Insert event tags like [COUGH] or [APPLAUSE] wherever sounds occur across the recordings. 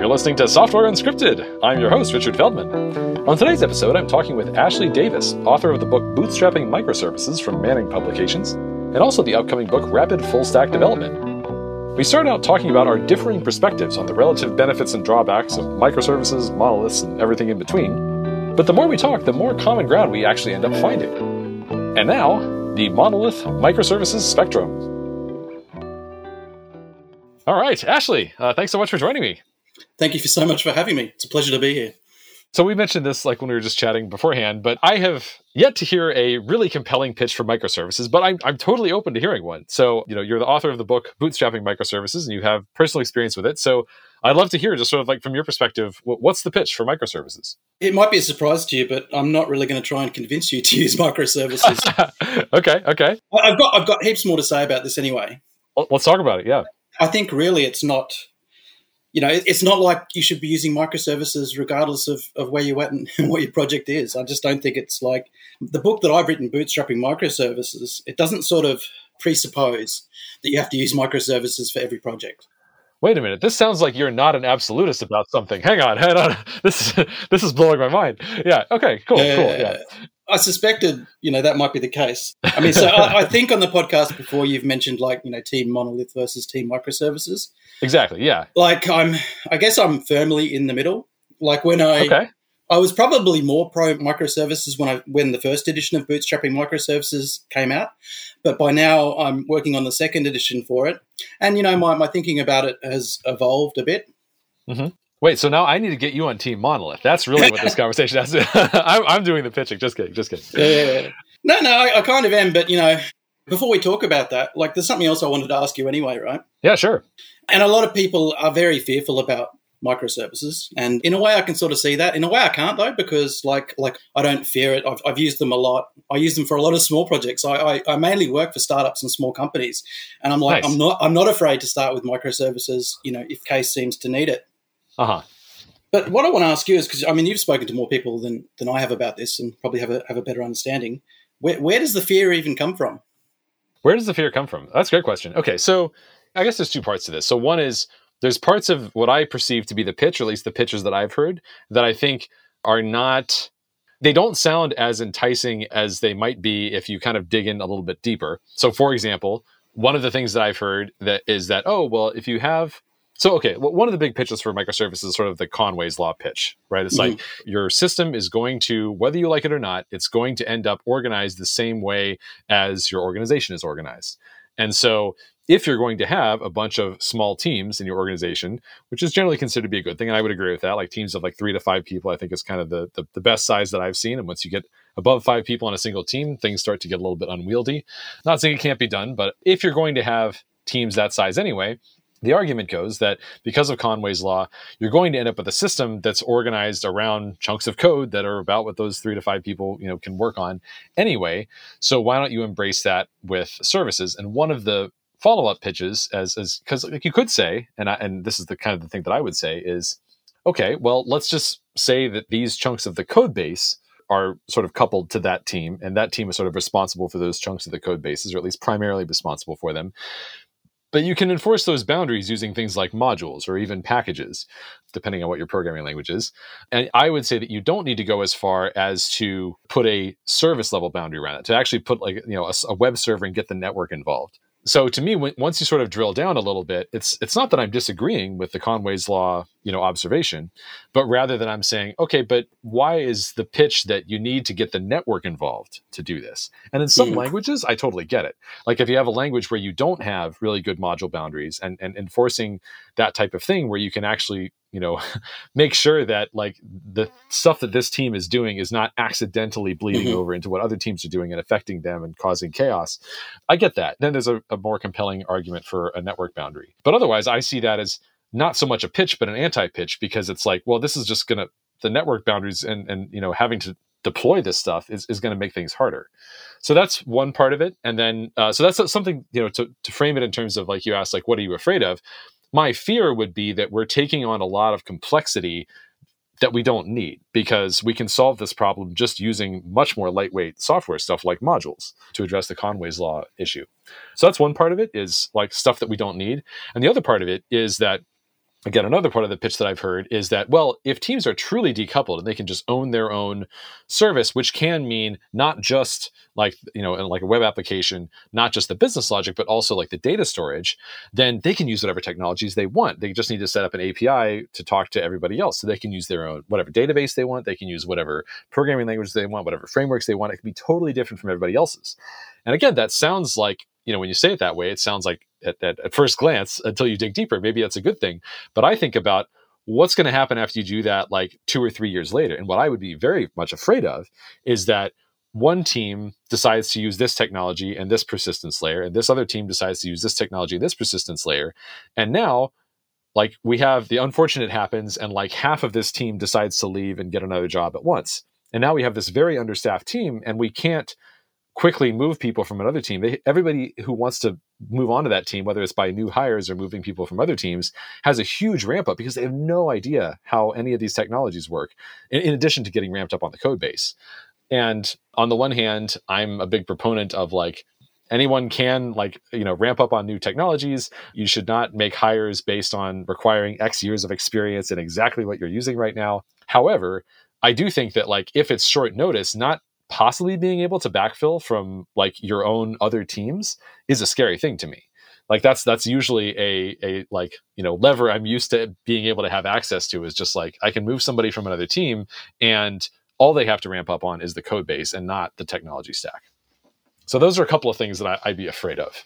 You're listening to Software Unscripted. I'm your host, Richard Feldman. On today's episode, I'm talking with Ashley Davis, author of the book Bootstrapping Microservices from Manning Publications, and also the upcoming book Rapid Full Stack Development. We started out talking about our differing perspectives on the relative benefits and drawbacks of microservices, monoliths, and everything in between. But the more we talk, the more common ground we actually end up finding. And now, the monolith microservices spectrum. All right, Ashley, uh, thanks so much for joining me. Thank you for so much for having me. It's a pleasure to be here. So we mentioned this like when we were just chatting beforehand, but I have yet to hear a really compelling pitch for microservices, but I'm, I'm totally open to hearing one. So, you know, you're the author of the book Bootstrapping Microservices and you have personal experience with it. So I'd love to hear just sort of like from your perspective, what's the pitch for microservices? It might be a surprise to you, but I'm not really going to try and convince you to use microservices. [LAUGHS] okay, okay. I've got I've got heaps more to say about this anyway. Let's talk about it. Yeah. I think really it's not, you know, it's not like you should be using microservices regardless of, of where you're at and [LAUGHS] what your project is. I just don't think it's like the book that I've written, Bootstrapping Microservices, it doesn't sort of presuppose that you have to use microservices for every project. Wait a minute. This sounds like you're not an absolutist about something. Hang on, [LAUGHS] hang on. This is [LAUGHS] this is blowing my mind. Yeah. Okay. Cool. Uh, cool. Yeah. I suspected, you know, that might be the case. I mean, so I, I, think on the podcast before you've mentioned like, you know, team monolith versus team microservices. Exactly. Yeah. Like I'm, I guess I'm firmly in the middle. Like when I, okay. I was probably more pro microservices when I when the first edition of Bootstrapping microservices came out, but by now I'm working on the second edition for it, and you know my my thinking about it has evolved a bit. Mm-hmm. Wait, so now I need to get you on Team Monolith. That's really what this [LAUGHS] conversation has to. [LAUGHS] I'm, I'm doing the pitching. Just kidding. Just kidding. Yeah. No, no, I, I kind of am, but you know, before we talk about that, like, there's something else I wanted to ask you anyway, right? Yeah, sure. And a lot of people are very fearful about microservices, and in a way, I can sort of see that. In a way, I can't though, because like, like I don't fear it. I've, I've used them a lot. I use them for a lot of small projects. I, I, I mainly work for startups and small companies, and I'm like, nice. I'm not, I'm not afraid to start with microservices. You know, if case seems to need it. Uh huh. But what I want to ask you is because I mean you've spoken to more people than than I have about this and probably have a have a better understanding. Where where does the fear even come from? Where does the fear come from? That's a great question. Okay, so I guess there's two parts to this. So one is there's parts of what I perceive to be the pitch, or at least the pitches that I've heard, that I think are not they don't sound as enticing as they might be if you kind of dig in a little bit deeper. So for example, one of the things that I've heard that is that, oh, well, if you have so, okay, well, one of the big pitches for microservices is sort of the Conway's Law pitch, right? It's mm-hmm. like your system is going to, whether you like it or not, it's going to end up organized the same way as your organization is organized. And so, if you're going to have a bunch of small teams in your organization, which is generally considered to be a good thing, and I would agree with that, like teams of like three to five people, I think is kind of the, the, the best size that I've seen. And once you get above five people on a single team, things start to get a little bit unwieldy. Not saying it can't be done, but if you're going to have teams that size anyway, the argument goes that because of Conway's law, you're going to end up with a system that's organized around chunks of code that are about what those three to five people, you know, can work on anyway. So why don't you embrace that with services? And one of the follow-up pitches, as as because like you could say, and I, and this is the kind of the thing that I would say is, okay, well, let's just say that these chunks of the code base are sort of coupled to that team, and that team is sort of responsible for those chunks of the code bases, or at least primarily responsible for them. But you can enforce those boundaries using things like modules or even packages, depending on what your programming language is. And I would say that you don't need to go as far as to put a service level boundary around it, to actually put like you know a, a web server and get the network involved so to me when, once you sort of drill down a little bit it's it's not that i'm disagreeing with the conway's law you know observation but rather that i'm saying okay but why is the pitch that you need to get the network involved to do this and in some mm. languages i totally get it like if you have a language where you don't have really good module boundaries and and enforcing that type of thing where you can actually you know [LAUGHS] make sure that like the stuff that this team is doing is not accidentally bleeding mm-hmm. over into what other teams are doing and affecting them and causing chaos. I get that. Then there's a, a more compelling argument for a network boundary. But otherwise i see that as not so much a pitch but an anti-pitch because it's like well this is just going to the network boundaries and and you know having to deploy this stuff is, is going to make things harder. So that's one part of it. And then uh, so that's something you know to, to frame it in terms of like you asked like what are you afraid of my fear would be that we're taking on a lot of complexity that we don't need because we can solve this problem just using much more lightweight software stuff like modules to address the Conway's law issue. So that's one part of it is like stuff that we don't need. And the other part of it is that again, another part of the pitch that I've heard is that, well, if teams are truly decoupled and they can just own their own service, which can mean not just like, you know, like a web application, not just the business logic, but also like the data storage, then they can use whatever technologies they want. They just need to set up an API to talk to everybody else. So they can use their own, whatever database they want. They can use whatever programming language they want, whatever frameworks they want. It can be totally different from everybody else's. And again, that sounds like you know, when you say it that way, it sounds like at, at, at first glance, until you dig deeper, maybe that's a good thing. But I think about what's going to happen after you do that like two or three years later. And what I would be very much afraid of is that one team decides to use this technology and this persistence layer, and this other team decides to use this technology and this persistence layer. And now, like, we have the unfortunate happens, and like half of this team decides to leave and get another job at once. And now we have this very understaffed team, and we can't quickly move people from another team. They, everybody who wants to move on to that team, whether it's by new hires or moving people from other teams, has a huge ramp up because they have no idea how any of these technologies work, in, in addition to getting ramped up on the code base. And on the one hand, I'm a big proponent of like, anyone can like you know ramp up on new technologies you should not make hires based on requiring x years of experience in exactly what you're using right now however i do think that like if it's short notice not possibly being able to backfill from like your own other teams is a scary thing to me. Like that's that's usually a a like you know lever i'm used to being able to have access to is just like i can move somebody from another team and all they have to ramp up on is the code base and not the technology stack. So those are a couple of things that I, i'd be afraid of.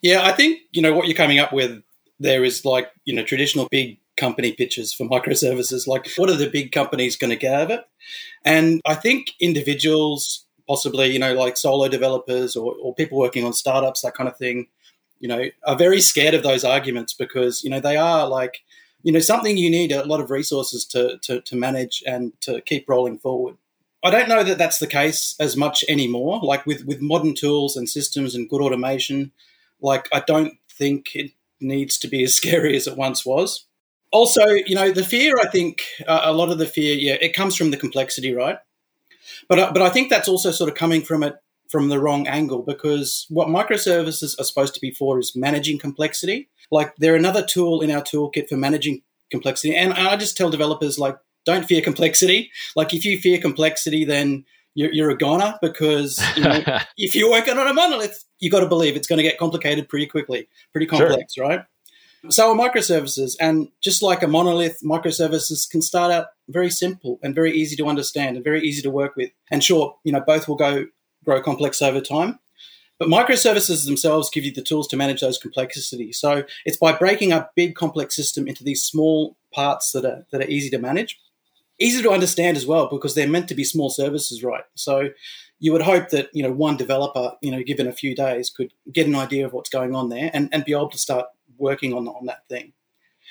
Yeah i think you know what you're coming up with there is like you know traditional big company pitches for microservices. Like, what are the big companies going to get out of it? And I think individuals, possibly, you know, like solo developers or, or people working on startups, that kind of thing, you know, are very scared of those arguments because, you know, they are like, you know, something you need a lot of resources to, to, to manage and to keep rolling forward. I don't know that that's the case as much anymore. Like with, with modern tools and systems and good automation, like I don't think it needs to be as [LAUGHS] scary as it once was also, you know, the fear. I think uh, a lot of the fear, yeah, it comes from the complexity, right? But uh, but I think that's also sort of coming from it from the wrong angle because what microservices are supposed to be for is managing complexity. Like they're another tool in our toolkit for managing complexity, and I just tell developers like, don't fear complexity. Like if you fear complexity, then you're, you're a goner because you know, [LAUGHS] if you're working on a monolith, you got to believe it's going to get complicated pretty quickly, pretty complex, sure. right? So are microservices, and just like a monolith, microservices can start out very simple and very easy to understand and very easy to work with. And sure, you know, both will go grow complex over time. But microservices themselves give you the tools to manage those complexities. So it's by breaking up big complex system into these small parts that are that are easy to manage, easy to understand as well because they're meant to be small services, right? So you would hope that you know one developer, you know, given a few days, could get an idea of what's going on there and, and be able to start working on on that thing.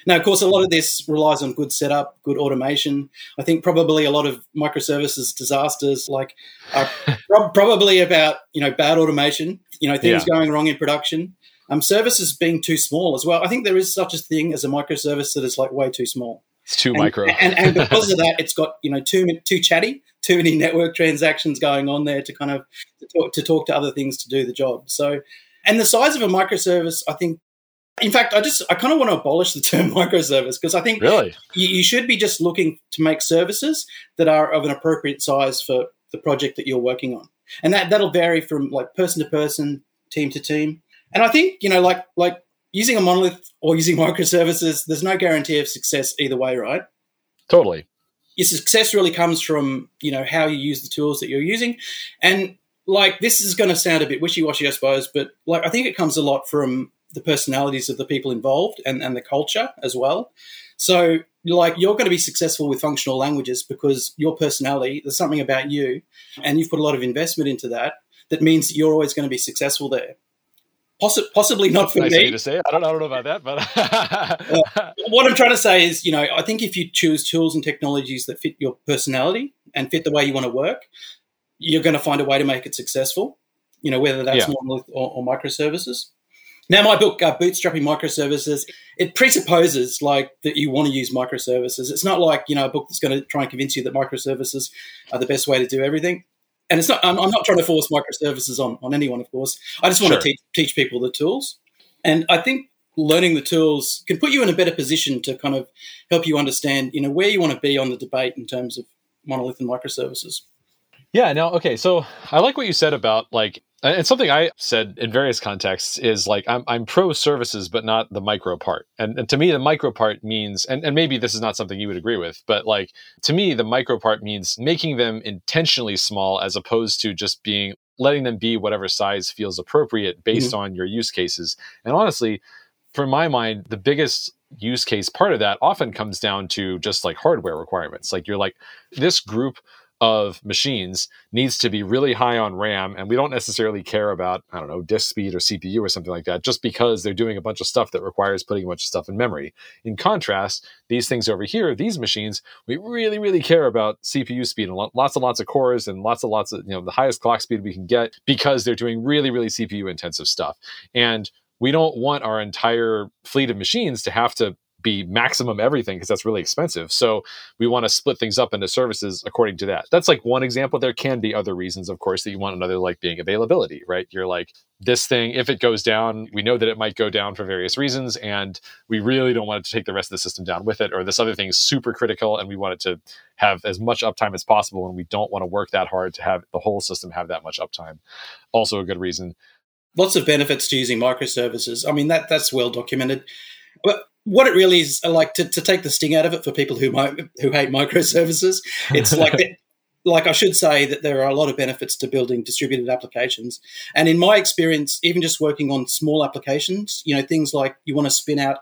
Now, of course, a lot of this relies on good setup, good automation. I think probably a lot of microservices disasters, like, are [LAUGHS] probably about you know bad automation, you know things yeah. going wrong in production, um, services being too small as well. I think there is such a thing as a microservice that is like way too small. It's too and, micro, and, and because of [LAUGHS] that, it's got you know too too chatty, too many network transactions going on there to kind of to talk, to talk to other things to do the job. So, and the size of a microservice, I think in fact, I just I kind of want to abolish the term [LAUGHS] microservice because I think really you, you, should be just looking to make services that are of an appropriate size for the project that you're working on, and that that'll vary from like person to person, team to team. And I think you know, like like using a monolith or using [LAUGHS] microservices, there's no guarantee of success either way, right? Totally. Your success really comes from you know how you use the tools that you're using, and like this is going to sound a bit wishy-washy, I suppose, but like I think it comes a lot from the personalities of the people involved and, and the culture as well. So, like, you're going to be successful with functional languages because your personality, there's something about you, and you've put a lot of investment into that. That means that you're always going to be successful there. Possi- possibly not for nice me. to say. I don't, I don't know about that, but uh, [LAUGHS] what I'm trying to say is, you know, I think if you choose tools and technologies that fit your personality and fit the way you want to work, you're going to find a way to make it successful. You know, whether that's yeah. monolith or, or microservices. Now, my book, uh, Bootstrapping Microservices, it presupposes like that you want to use microservices. It's not like you know a book that's going to try and convince you that microservices are the best way to do everything. And it's not. I'm, I'm not trying to force microservices on on anyone, of course. I just want sure. to teach teach people the tools. And I think learning the tools can put you in a better position to kind of help you understand, you know, where you want to be on the debate in terms of monolith and microservices. Yeah, now okay, so I like what you said about like and something I said in various contexts is like I'm I'm pro services but not the micro part. And, and to me the micro part means and, and maybe this is not something you would agree with, but like to me the micro part means making them intentionally small as opposed to just being letting them be whatever size feels appropriate based mm-hmm. on your use cases. And honestly, for my mind, the biggest use case part of that often comes down to just like hardware requirements. Like you're like, this group of machines needs to be really high on RAM, and we don't necessarily care about, I don't know, disk speed or CPU or something like that, just because they're doing a bunch of stuff that requires putting a bunch of stuff in memory. In contrast, these things over here, these machines, we really, really care about CPU speed and lots and lots of cores and lots and lots of, you know, the highest clock speed we can get because they're doing really, really CPU intensive stuff. And we don't want our entire fleet of machines to have to be maximum everything because that's really expensive. So we want to split things up into services according to that. That's like one example. There can be other reasons, of course, that you want another like being availability, right? You're like, this thing, if it goes down, we know that it might go down for various reasons, and we really don't want it to take the rest of the system down with it, or this other thing is super critical and we want it to have as much uptime as possible, and we don't want to work that hard to have the whole system have that much uptime. Also, a good reason lots of benefits to using microservices. I mean, that that's well documented. But what it really is uh, like to, to take the sting out of it for people who who hate microservices, it's [LAUGHS] like like I should say that there are a lot of benefits to building distributed applications. And in my experience, even just working on small applications, you know, things like you want to spin out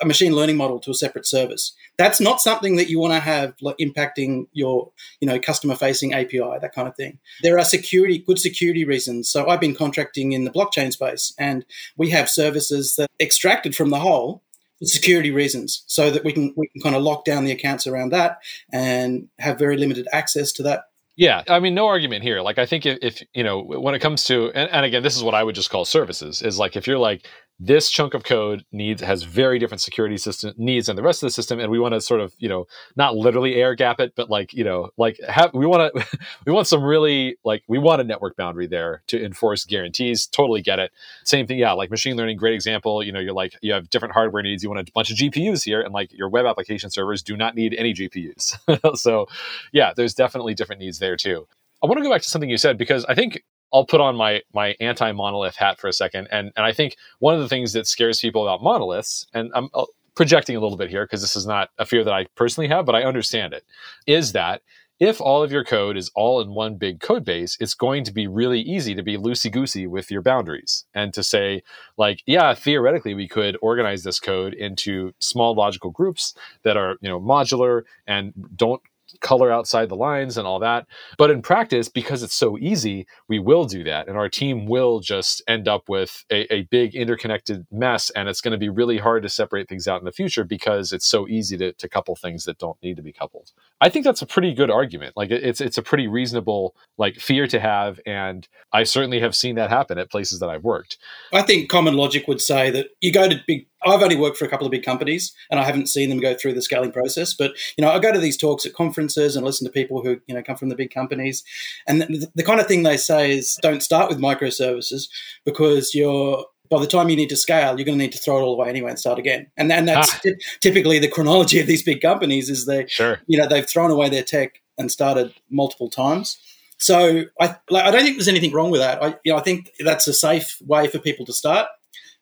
a machine learning model to a separate service. That's not something that you want to have like, impacting your, you know, customer facing API, that kind of thing. There are security, good security reasons. So I've been contracting in the blockchain space and we have services that extracted from the whole security reasons so that we can we can kind of lock down the accounts around that and have very limited access to that yeah, I mean, no argument here. Like, I think if, if you know, when it comes to, and, and, again, this is what I would just call services, is like if you're like, this chunk of code needs has very different security system needs than the rest of the system and we want to sort of you know not literally air gap it but like you know like have we want to [LAUGHS] we want some really like we want a network boundary there to enforce guarantees totally get it. Same thing yeah like machine learning great example you know you're like you have different hardware needs you want a bunch of gpus here and like your web application servers do not need any gpus [LAUGHS] so yeah there's definitely different needs there too. I want to go back to something you said because I think I'll put on my my anti monolith hat for a second, and and I think one of the things that scares people about monoliths, and I'm uh, projecting a little bit here because this is not a fear that I personally have, but I understand it, is that if all of your code is all in one big code base, it's going to be really easy to be loosey goosey with your boundaries and to say, like, yeah, theoretically, we could organize this code into small logical groups that are, you know, modular and don't color outside the lines and all that. But in practice, because it's so easy, we will do that. And our team will just end up with a, a big interconnected mess. And it's going to be really hard to separate things out in the future because it's so easy to, to couple things that don't need to be coupled. I think that's a pretty good argument. Like it's it's a pretty reasonable like fear to have. And I certainly have seen that happen at places that I've worked. I think common logic would say that you go to big I've only worked for a couple of big companies and I haven't seen them go through the scaling process. But, you know, I go to these talks at conferences and listen to people who, you know, come from the big companies. And the, the kind of thing they say is don't start with microservices because you're, by the time you need to scale, you're going to need to throw it all away anyway and start again. And, and that's ah. t- typically the chronology of these big companies is they, sure. you know, they've thrown away their tech and started multiple times. So I, like, I don't think there's anything wrong with that. I, you know, I think that's a safe way for people to start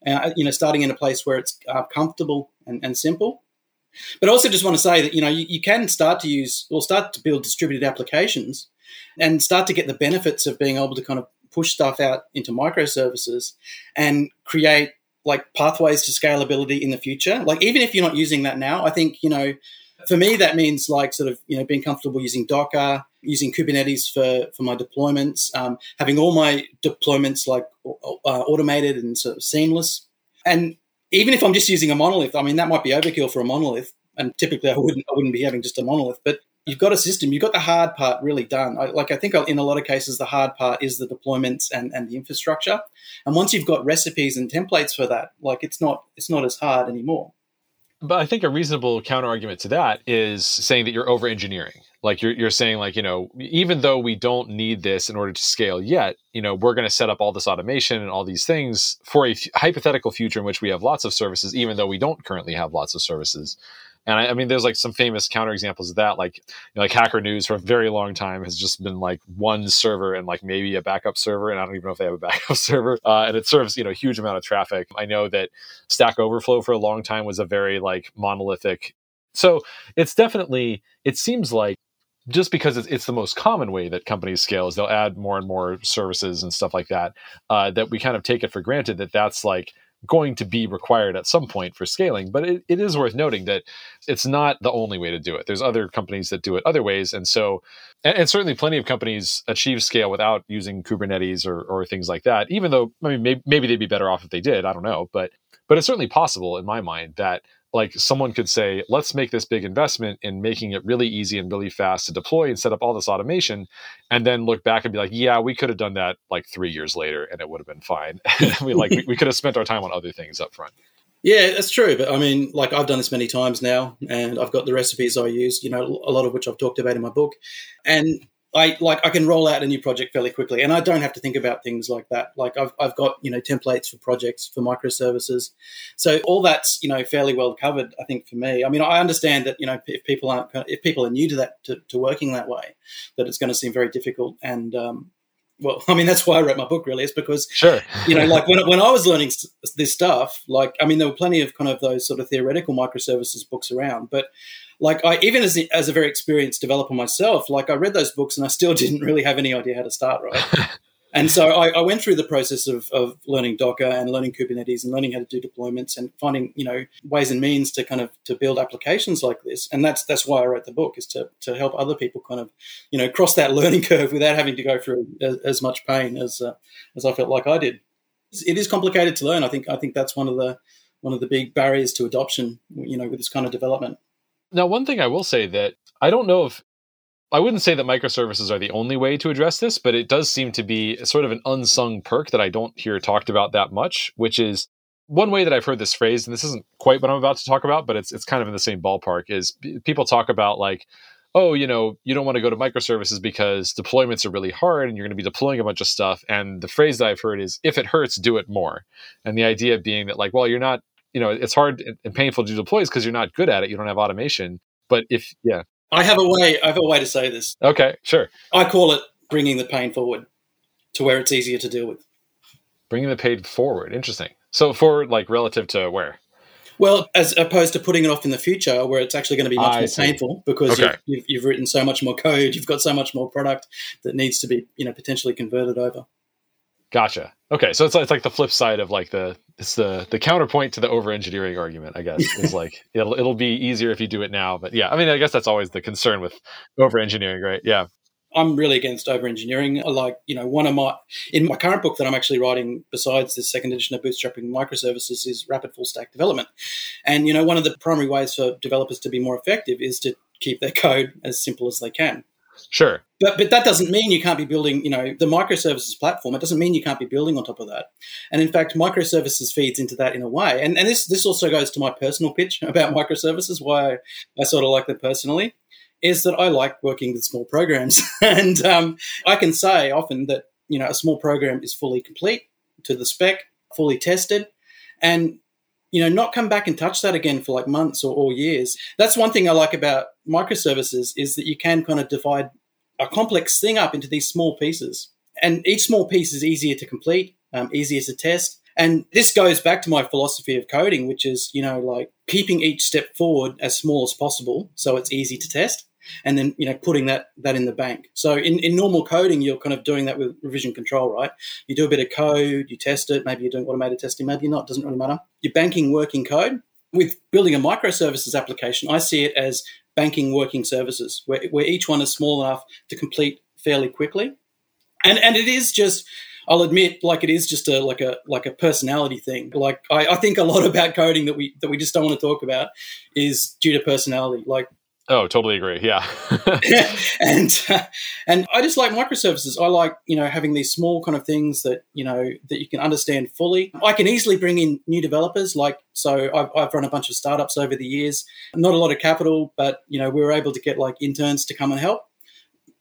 uh, you know, starting in a place where it's uh, comfortable and, and, simple. But I also just want to say that, you know, you, you can start to use or start to build distributed applications and start to get the benefits of being able to kind of push stuff out into microservices and create like pathways to scalability in the future. Like even if you're not using that now, I think, you know, for me, that means like sort of, you know, being comfortable using Docker, using Kubernetes for, for my deployments, um, having all my deployments like uh, automated and sort of seamless. And even if I'm just using a monolith, I mean, that might be overkill for a monolith. And typically I wouldn't, I wouldn't be having just a monolith, but you've got a system, you've got the hard part really done. I, like I think in a lot of cases, the hard part is the deployments and, and the infrastructure. And once you've got recipes and templates for that, like it's not, it's not as hard anymore. But I think a reasonable counter argument to that is saying that you're over engineering. Like you're, you're saying, like, you know, even though we don't need this in order to scale yet, you know, we're going to set up all this automation and all these things for a f- hypothetical future in which we have lots of services, even though we don't currently have lots of services. And I, I, mean, there's like some famous counterexamples of that. Like, you know, like Hacker News for a very long time has just been like one server and like maybe a backup server, and I don't even know if they have a [LAUGHS] backup server. Uh, and it serves you know a huge amount of traffic. I know that Stack Overflow for a long time was a very like monolithic. So it's definitely it seems like just because it's, it's the most common way that companies scale is they'll add more and more services and stuff like that uh, that we kind of take it for granted that that's like going to be required at some point for scaling. But it, it is worth noting that it's not the only way to do it. There's other companies that do it other ways. And so, and, and certainly plenty of companies achieve scale without using Kubernetes or, or things like that, even though, I mean, maybe, maybe they'd be better off if they did. I don't know. But, but it's certainly possible in my mind that like someone could say, let's make this big investment in making it really easy and really fast to deploy and set up all this automation, and then look back and be like, yeah, we could have done that like three years later and it would have been fine. [LAUGHS] we like we, we could have spent our time on other things up front. Yeah, that's true. But I mean, like I've done this many times now, and I've got the recipes I use. You know, a lot of which I've talked about in my book, and I like I can roll out a new project fairly quickly, and I don't have to think about things like that. Like I've I've got you know templates for projects for microservices, so all that's you know fairly well covered. I think for me, I mean I understand that you know if people aren't if people are new to that to, to working that way, that it's going to seem very difficult. And um, well, [LAUGHS] I mean that's why I wrote my book. Really, is because sure, you know, like [LAUGHS] when when I was learning this stuff, like I mean there were plenty of kind of those sort of theoretical microservices books around, but like I even as as a very experienced developer myself, like I read those books and I still [LAUGHS] didn't really have any idea how to start right. [LAUGHS] and so I, I, went through the process of, of learning Docker and learning Kubernetes and learning how to do deployments and finding you know ways and means to kind of to build applications like this. And that's that's why I wrote the book is to to help other people kind of you know cross that [LAUGHS] learning curve without having to go through as, as much pain as uh, as I felt like I did. It is complicated to learn. I think I think that's one of the one of the big barriers to adoption. You know, with this kind of development. Now, one thing I will say that I don't know if I wouldn't say that microservices are the only way to address this, but it does seem to be sort of an unsung perk that I don't hear talked about that much, which is one way that I've heard this phrase, and this isn't quite what I'm about to talk about, but it's it's kind of in the same ballpark. Is people talk about like, oh, you know, you don't want to go to microservices because deployments are really hard, and you're going to be deploying a bunch of stuff. And the phrase that I've heard is, if it hurts, do it more. And the idea being that like, well, you're not you know it's hard and painful to deploy is because you're not good at it you don't have automation but if yeah i have a way i have a way to say this okay sure i call it bringing the pain forward to where it's easier to deal with bringing the pain forward interesting so forward like relative to where well, as opposed to putting it off in the future, where it's actually going to be much I more see. painful because okay. you've, you've, you've, written so much more code, you've got so much more product that needs to be, you know, potentially converted over. Gotcha. Okay, so it's it's like the flip side of like the it's the the counterpoint to the over engineering argument. I guess is [LAUGHS] like it'll it'll be easier if you do it now. But yeah, I mean, I guess that's always the concern with over engineering, right? Yeah. I'm really against over engineering. Uh, like, you know, one of my, in my current book that I'm actually writing, besides this second edition of Bootstrapping Microservices, is rapid full stack development. And, you know, one of the primary ways for developers to be more effective is to keep their code as simple as they can. Sure. But but that doesn't mean you can't be building, you know, the microservices platform. It doesn't mean you can't be building on top of that. And in fact, microservices feeds into that in a way. And and this this also goes to my personal pitch [LAUGHS] about microservices, why I sort of like them personally, is that I like working with small programs. [LAUGHS] and um, I can say often that, you know, a small program is fully complete to the spec, fully tested, and you know, not come back and touch that again for like months or, or years. That's one thing I like about microservices is that you can kind of divide a complex thing up into these small pieces. And each small piece is easier to complete, um, easier to test. And this goes back to my philosophy of coding, which is, you know, like keeping each step forward as small as possible so it's easy to test and then you know putting that that in the bank so in, in normal coding you're kind of doing that with revision control right you do a bit of code you test it maybe you're doing automated testing maybe you're not doesn't really matter you're banking working code with building a microservices application i see it as banking working services, where, where each one is small enough to complete fairly quickly. And and it is just I'll admit, like it is just a like a like a personality thing. Like I, I think a lot [LAUGHS] about coding that we that we just don't want to talk about is due to personality. Like Oh, totally agree. Yeah. [LAUGHS] [LAUGHS] and and I just like microservices. I like you know having these small kind of things that you know that you can understand fully. I can easily bring in new developers. Like so, I've, I've run a bunch of startups over the years. Not a lot of capital, but you know we were able to get like interns to come and help.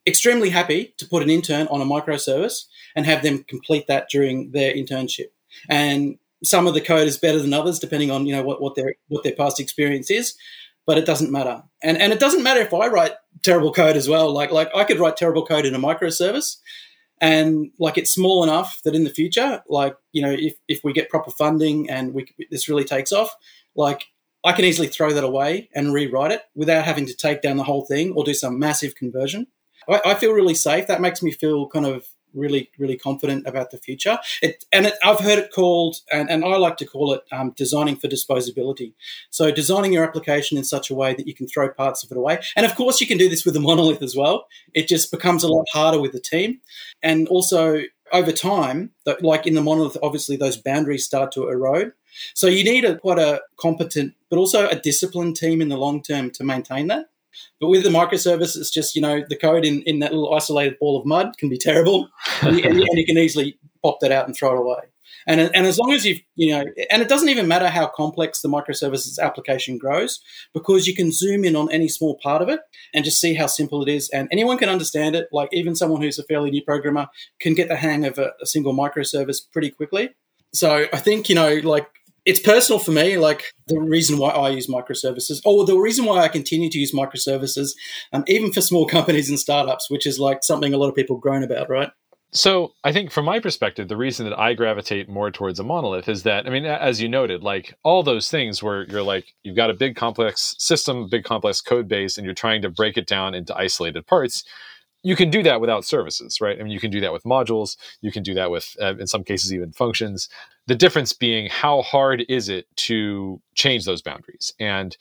Extremely happy to put an intern on a microservice and have them complete that during their internship. And some of the code is better than others depending on you know what, what their what their past experience is but it doesn't matter. And and it doesn't matter if I write terrible code as well. Like like I could write terrible code in a microservice, and like it's small enough that in the future, like you know, if if we get proper funding and we this really takes off, like I can easily throw that away and rewrite it without having to take down the whole thing or do some massive conversion. I, I feel really safe. That makes me feel kind of really, really confident about the future. It, and it, I've heard it called, and, and I like to call it um, designing for disposability. So designing your application in such a way that you can throw parts of it away. And of course, you can do this with a monolith as well. It just becomes a lot harder with the team. And also, over time, like in the monolith, obviously those boundaries start to erode. So you need a quite a competent, but also a disciplined team in the long term to maintain that. But with the microservice, it's just, you know, the code in, in that little isolated ball of mud can be terrible. [LAUGHS] and, you, and, you, can easily pop that out and throw it away. And, and as long as you've, you know, and it doesn't even matter how complex the microservices application grows because you can zoom in on any small part of it and just see how simple it is. And anyone can understand it. Like even someone who's a fairly new programmer can get the hang of a, a single microservice pretty quickly. So I think, you know, like it's personal for me. Like the reason why I use microservices, or the reason why I continue to use microservices, um, even for small [LAUGHS] companies and startups, which is like something a lot of people groan about, right? So I think from my perspective, the reason that I gravitate more towards a monolith is that I mean, as you noted, like all those things where you're like you've got a big complex system, big complex code base, and you're trying to break it down into isolated parts you can do that without services, right? I mean, you can do that with modules. You can do that with, uh, in some cases, even functions. The difference being how hard is it to change those boundaries? And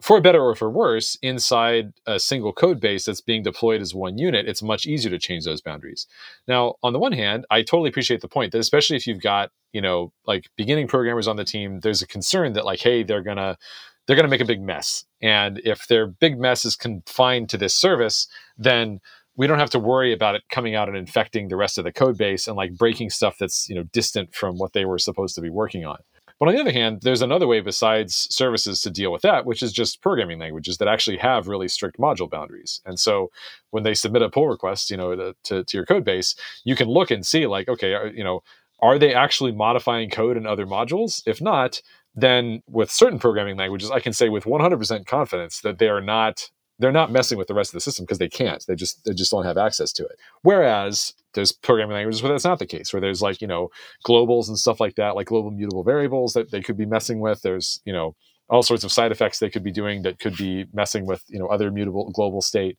for better or for worse, inside a single code base that's being deployed as one unit, it's much easier to change those boundaries. Now, on the one hand, I totally appreciate the point that especially if you've got, you know, like beginning programmers on the team, there's a concern that like, hey, they're gonna they're gonna make a big mess. And if their big mess is confined to this service, then we don't have to worry about it coming out and infecting the rest of the code base and like breaking stuff that's you know distant from what they were supposed to be working on. But on the other hand there's another way besides services to deal with that which is just programming languages that actually have really strict module boundaries. And so when they submit a pull request you know to, to, your code base you can look and see like okay you know are they actually modifying code in other modules? If not then with certain programming languages i can say with 100% confidence that they are not they're not messing with the rest of the system because they can't. They just they just don't have access to it. Whereas there's programming languages where that's not the case, where there's like you know globals and stuff like that, like global mutable variables that they could be messing with. There's you know all sorts of side effects they could be doing that could be messing with you know other mutable global state.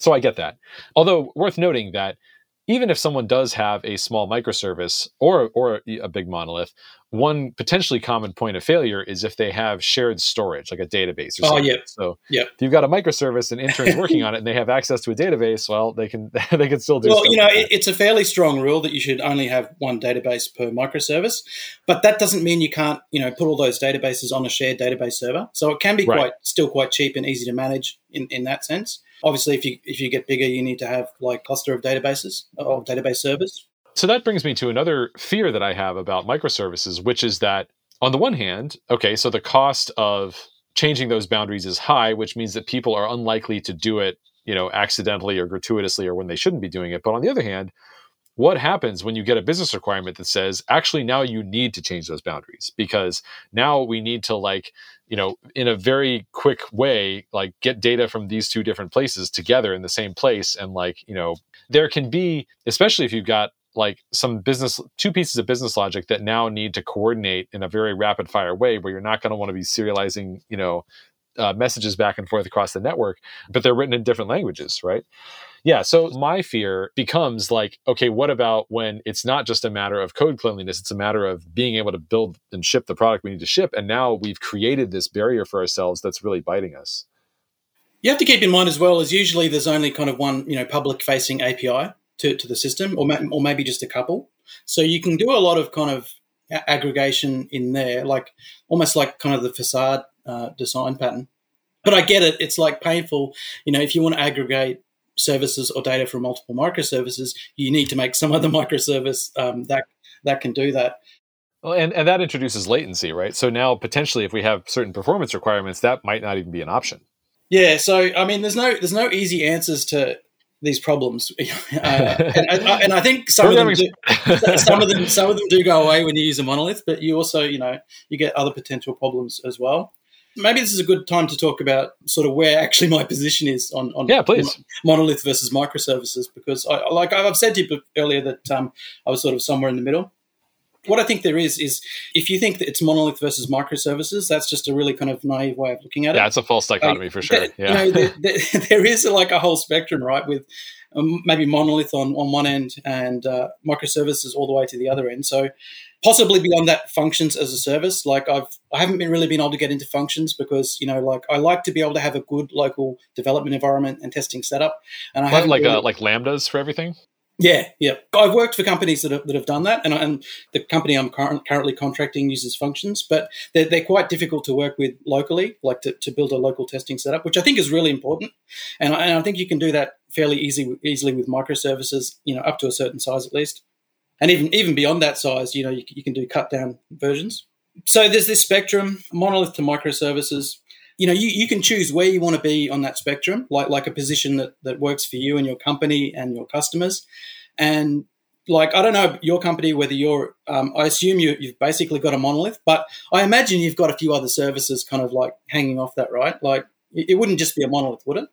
So I get that. Although worth noting that even if someone does have a small microservice or or a big monolith, one potentially common point of failure is if they have shared storage, like a database or oh, something. Oh, yeah. So yeah. if you've got a microservice and interns working on it and they have access to a database, well, they can [LAUGHS] they can still do Well, you know, like it's a fairly strong rule that you should only have one database per microservice, but that doesn't mean you can't, you know, put all those databases on a shared database server. So it can be right. quite still quite cheap and easy to manage in, in that sense. Obviously, if you if you get bigger, you need to have like cluster of databases of database servers. So that brings me to another fear that I have about microservices, which is that on the one hand, okay, so the cost of changing those boundaries is high, which means that people are unlikely to do it, you know, accidentally or gratuitously or when they shouldn't be doing it. But on the other hand, what happens when you get a business requirement that says actually now you need to change those boundaries because now we need to like you know in a very quick way like get data from these two different places together in the same place and like you know there can be especially if you've got like some business two pieces of business logic that now need to coordinate in a very rapid fire way where you're not going to want to be serializing you know uh, messages back and forth across the network but they're written in different languages right yeah. So my fear becomes like, okay, what about when it's not just a matter of code cleanliness, it's a matter of being able to build and ship the product we need to ship. And now we've created this barrier for ourselves that's really biting us. You have to keep in mind as well as usually there's only kind of one, you know, public facing API to, to the system or, ma- or maybe just a couple. So you can do a lot of kind of aggregation in there, like almost like kind of the facade uh, design pattern But I get it. It's like painful. You know, if you want to aggregate services or data from multiple microservices, you need to make some other [LAUGHS] microservice um, that that can do that. Well, and, and that introduces latency, right? So now potentially, if we have certain performance requirements, that might not even be an option. Yeah. So I mean, there's no there's no easy answers to these problems, [LAUGHS] uh, [LAUGHS] and, and, I think some of them do, [LAUGHS] some of them some of them do go away when you use a monolith, but you also you know you get other potential problems as well. Maybe this is a good time to talk about sort of where actually my position is on, on yeah, please. monolith versus microservices because I like I've said to you earlier that um, I was sort of somewhere in the middle what I think there is is if you think that it's monolith versus microservices, that's just a really kind of naive way of looking at it. Yeah, it's a false dichotomy like, for sure. yeah. You know, there, there, [LAUGHS] there is like a whole spectrum, right? With um, maybe monolith on, on one end and uh, microservices all the way to the other end. So possibly beyond that, functions as a service. Like I've I haven't been really been able to get into functions because you know like I like to be able to have a good local development environment and testing setup. And I have like really, uh, like lambdas for everything. Yeah, yeah. I've worked for companies that have, that have done that, and, and the company I'm current, currently contracting uses functions, but they're, they're quite difficult to work with locally, like to, to build a local testing setup, which I think is really important. And I, and I think you can do that fairly easy, easily with microservices, you know, up to a certain size at least. And even even beyond that size, you know, you, you can do cut down versions. So there's this spectrum, monolith to microservices you know you, you can choose where you want to be on that spectrum like like a position that, that works for you and your company and your customers. And like i don't know your company whether you're um, i assume you, you've basically got a monolith but i imagine you've got a few other services kind of like hanging off that right? Like it wouldn't just be a monolith would it?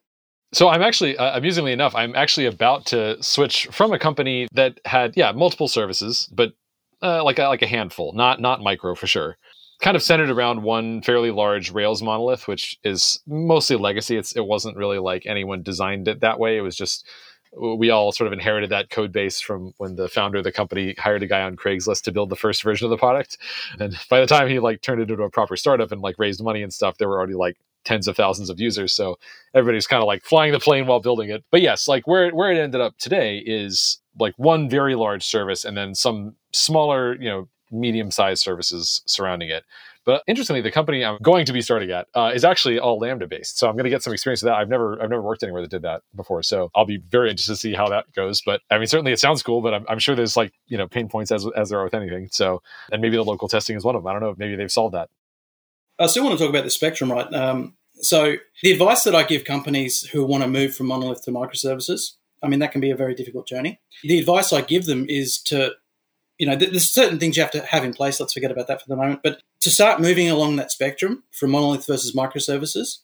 So I'm actually, uh, amusingly enough, I'm actually about to switch from a company that had, yeah, multiple services, but uh, like a, like a handful, not not micro for sure, kind of centered around one fairly large Rails monolith, which is mostly legacy. It's, it wasn't really like anyone designed it that way. It was just we all sort of inherited that code base from when the founder of the company hired a guy on Craigslist to build the first version of the product. And by the time he like turned it into a proper startup and like raised money and stuff, there were already like tens of thousands of users. So everybody's kind of like flying the plane while building it. But yes, like where where it ended up today is like one very large service and then some smaller, you know, medium sized services surrounding it. But interestingly, the company I'm going to be starting at uh, is actually all Lambda based. So I'm going to get some experience with that. I've never I've never worked anywhere that did that before. So I'll be very interested to see how that goes. But I mean, certainly it sounds cool. But I'm, I'm sure there's like you know pain points as as there are with anything. So and maybe the local testing is one of them. I don't know. Maybe they've solved that. I still want to talk about the spectrum, right? Um, so the advice that I give companies who want to move from monolith to microservices, I mean, that can be a very difficult journey. The advice I give them is to you know, there's certain things you have to have in place. Let's forget about that for the moment. But to start moving along that spectrum from monolith versus microservices,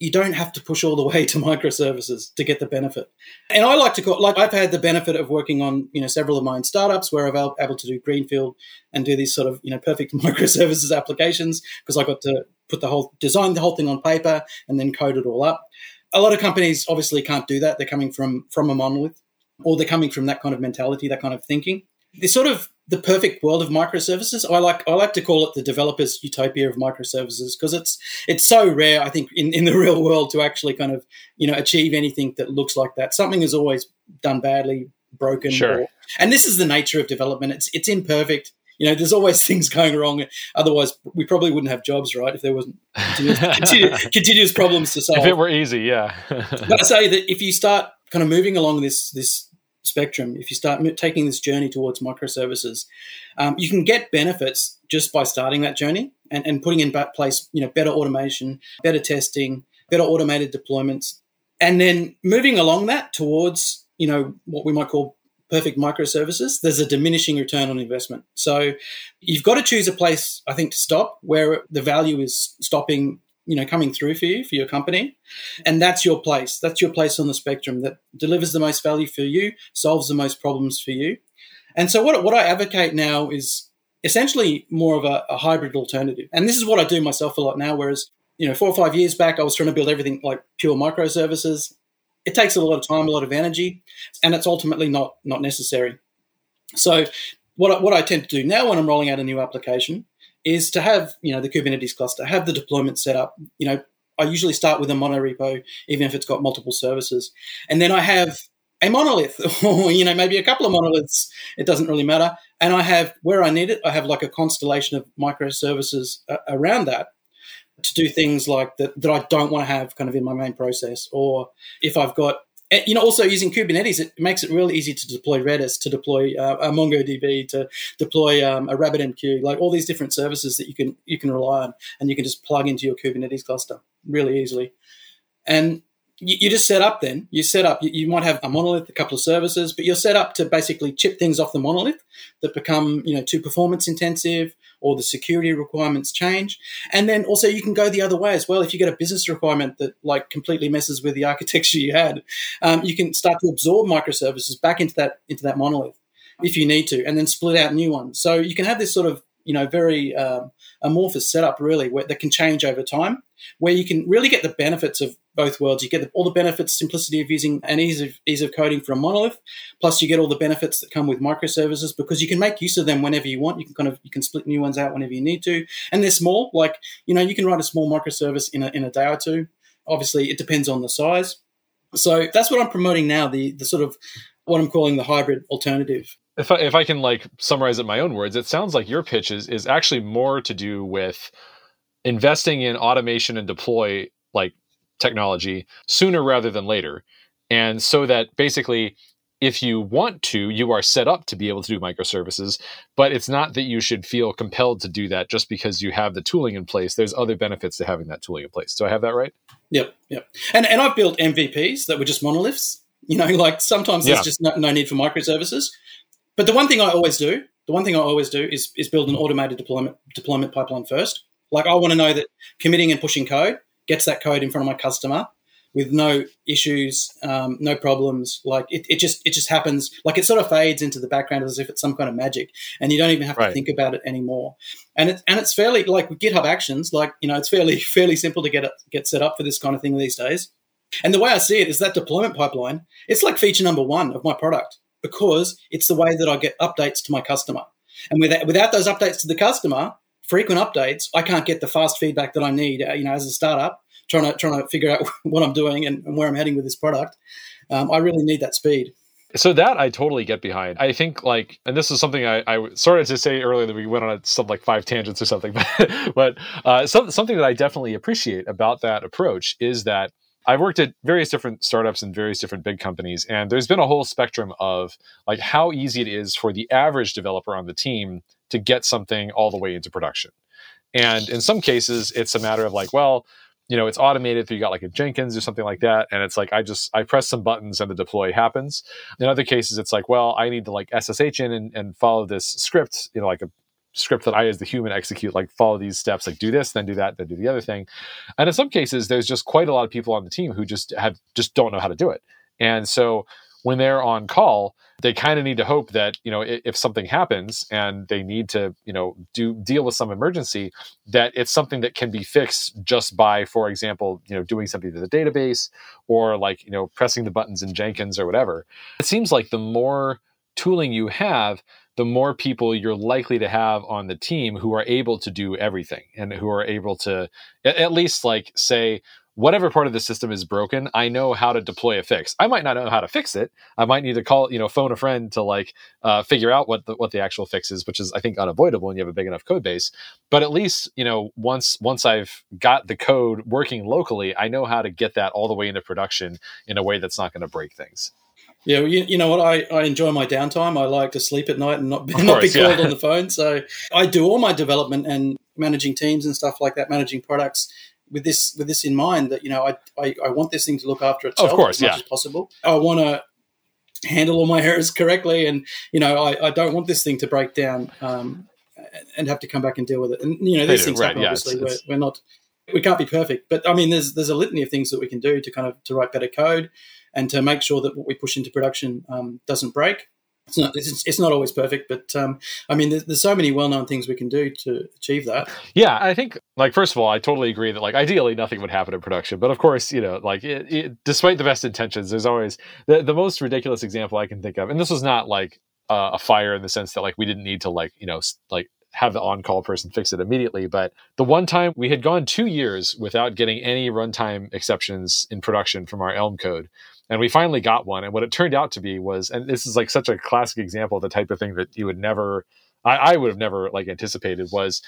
you don't have to push all the way to [LAUGHS] microservices to get the benefit. And I like to call, like I've had the benefit of working on, you know, several of my own startups where I've able to do greenfield and do these sort of, you know, perfect [LAUGHS] microservices applications because I got to put the whole, design the whole thing on paper and then code it all up. A lot of companies obviously can't do that. They're coming from from a monolith or they're coming from that kind of mentality, that kind of thinking. They're sort of the perfect world of microservices. I like I like to call it the developer's utopia of microservices because it's it's so rare. I think in, in the [LAUGHS] real world to actually kind of you know achieve anything that looks like that. Something is always done badly, broken. Sure. Or, and this is the nature of development. It's it's imperfect. You know, there's always [LAUGHS] things going wrong. Otherwise, we probably wouldn't have jobs, right? If there wasn't continuous, [LAUGHS] continuous, continuous problems to solve. If it were easy, yeah. but I say that if you start kind of moving along this this spectrum, if you start taking this journey towards microservices, um, you can get benefits just by starting that journey and, and putting in place, you know, better automation, better testing, better automated deployments, and then moving along that towards, you know, what we might call perfect microservices, there's a diminishing return on investment. So you've got to choose a place, I think, to stop where the value is stopping you know coming through for you for your company. And that's your place. That's your place on the spectrum that delivers the most value for you solves the most problems for you. And so what, what i advocate now is essentially more of a, a hybrid alternative. And this is what i do myself a lot now whereas you know four or five years back i was trying to build everything like pure microservices. It takes a lot of time a lot of energy and it's ultimately not not necessary. So what what I tend to do now when I'm rolling out a new application is to have you know the Kubernetes cluster, have the deployment set up. You know, I usually start with a monorepo, even if it's got multiple services, and then I have a monolith, [LAUGHS] or you know maybe a couple of monoliths. It doesn't really matter. And I have where I need it, I have like a constellation of microservices uh, around that. to do things like that that I don't want to have kind of in my main process, or if I've got you know, also using Kubernetes, it makes it really easy to deploy Redis, to deploy uh, a MongoDB, to deploy um, a RabbitMQ, like all these different services that you can you can rely on, and you can just plug into your Kubernetes cluster really easily. And you, you just set up then. You set up, you, you, might have a monolith, a couple of services, but you're set up to basically chip things off the monolith that become, you know, too performance intensive or the security requirements change. And then also you can go the other way as well. If you get a business requirement that like completely messes with the [LAUGHS] architecture you had, um, you can start to absorb microservices back into that, into that monolith if you need to, and then split out new ones. So you can have this sort of you know very um, amorphous setup really where, that can change over time where you can really get the benefits of both worlds. You get all the benefits simplicity of using and ease of ease of coding for a monolith. Plus you get all the benefits that come with microservices because you can make use of them whenever you want. You can kind of you can split new ones out whenever you need to. And they're small like you know you can write a small microservice in a, in a day or two. Obviously it depends on the size. So that's what i'm promoting now the the sort of what i'm calling the hybrid alternative. If I, if I can like summarize it in my own words, it sounds like your pitch is is actually more to do with investing in automation and deploy like technology sooner rather than later, and so that basically if you want to, you are set up to be able to do microservices, but it's not that you should feel compelled to do that just because you have the tooling in place. There's other benefits to having that tooling in place. Do I have that right? Yep, yep. And and I've built MVPs that were just monoliths. You know, [LAUGHS] like sometimes there's yeah. just no, no, need for microservices. But the one thing I always do, the one thing I always do is, is build an automated deployment deployment pipeline first. Like I want to know that committing and pushing code gets that code in front of my customer with no issues, um, no problems. Like it, it just it just happens. Like it sort of fades into the background as if it's some kind of magic, and you don't even have right. to think about it anymore. And it's and it's fairly like with GitHub Actions, like you know, it's fairly [LAUGHS] fairly simple to get it, get set up for this kind of thing these days. And the way I see it is that deployment pipeline. It's like feature number one of my product because it's the way that I get updates to my customer. And without, without those updates to the customer, frequent updates, I can't get the fast feedback that I need. Uh, you know, as a startup, trying to trying to figure out [LAUGHS] what I'm doing and, and where I'm heading with this product, um, I really need that speed. So that I totally get behind. I think like, and this is something I, I started to say earlier that we went on some like five tangents or something, [LAUGHS] but, but uh, some, something that I definitely appreciate about that approach is that I've worked at various different startups and various different big companies, and there's been a whole spectrum of like how easy it is for the average developer on the team to get something all the way into production. And in some cases, it's a matter of like, well, you know, it's automated through you got like a Jenkins or something like that. And it's like, I just, I press some buttons and the deploy happens. In other cases, it's like, well, I need to like SSH in and, and follow this script, you know, like a script that I, as the human, execute, like follow these steps, like do this, then do that, then do the other thing. And in some cases, there's just quite a lot of people on the team who just have just don't know how to do it. And so when they're on call, they kind of need to hope that you know if, if, something happens and they need to you know do deal with some emergency, that it's something that can be fixed just by, for example, you know doing something to the database or like you know pressing the buttons in Jenkins or whatever. It seems like the more tooling you have, the more people you're likely to have on the team who are able to do everything and who are able to at least like say whatever part of the system is broken i know how to deploy a fix i might not know how to fix it i might need to call you know phone a friend to like uh, figure out what the, what the actual fix is which is i think unavoidable when you have a big enough code base but at least you know once once i've got the code working locally i know how to get that all the way into production in a way that's not going to break things yeah, you, you know what? I, I enjoy my downtime. I like to sleep at night and not, not course, be called yeah. on the phone. So I do all my development and managing teams and stuff like that, managing products with this with this in mind that you know I, I, I want this thing to look after itself of course, as much yeah. as possible. I want to handle all my errors correctly, and you know I, I don't want this thing to break down um, and have to come back and deal with it. And you know these things right, happen. Yeah, obviously, it's, it's, we're, we're not we can't be perfect, but I mean there's there's a litany of things that we can do to kind of to write better code and to make sure that what we push into production um, doesn't break. It's not, it's, it's, not always perfect, but um, I mean, there's, there's, so many well-known things we can do to achieve that. Yeah, I think, like, first of all, I totally agree that, like, ideally nothing would happen in production, but of course, you know, like, it, it, despite the best intentions, there's always the, the most ridiculous example I can think of, and this was not like uh, a fire in the sense that like we didn't need to like you know like have the on-call person fix it immediately. But the one time we had gone two years without getting any runtime exceptions in production from our Elm code and we finally got one and what it turned out to be was and this is like such a classic example of the type of thing that you would never I, I would have never like anticipated was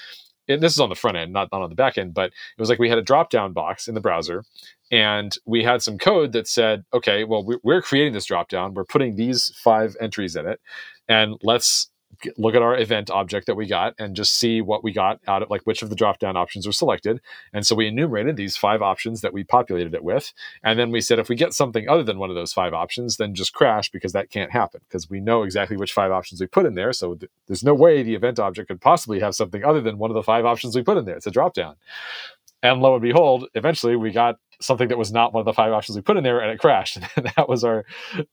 it, this is on the front end, not, not on the back end, but it was like we had a drop down box in the browser and we had some code that said, okay, well, we're creating this drop down. We're putting these five entries in it and let's look at our event object that we got and just see what we got out of like which of the drop down options were selected. And so we enumerated these five options that we populated it with. And then we said if we get something other than one of those five options, then just crash because that can't happen because we know exactly which five options we put in there. So th- there's no way the event object could possibly have something other than one of the five options we put in there. It's a drop down. And lo and behold, eventually we got something that was not one of the five options we put in there and it crashed. [LAUGHS] And that was our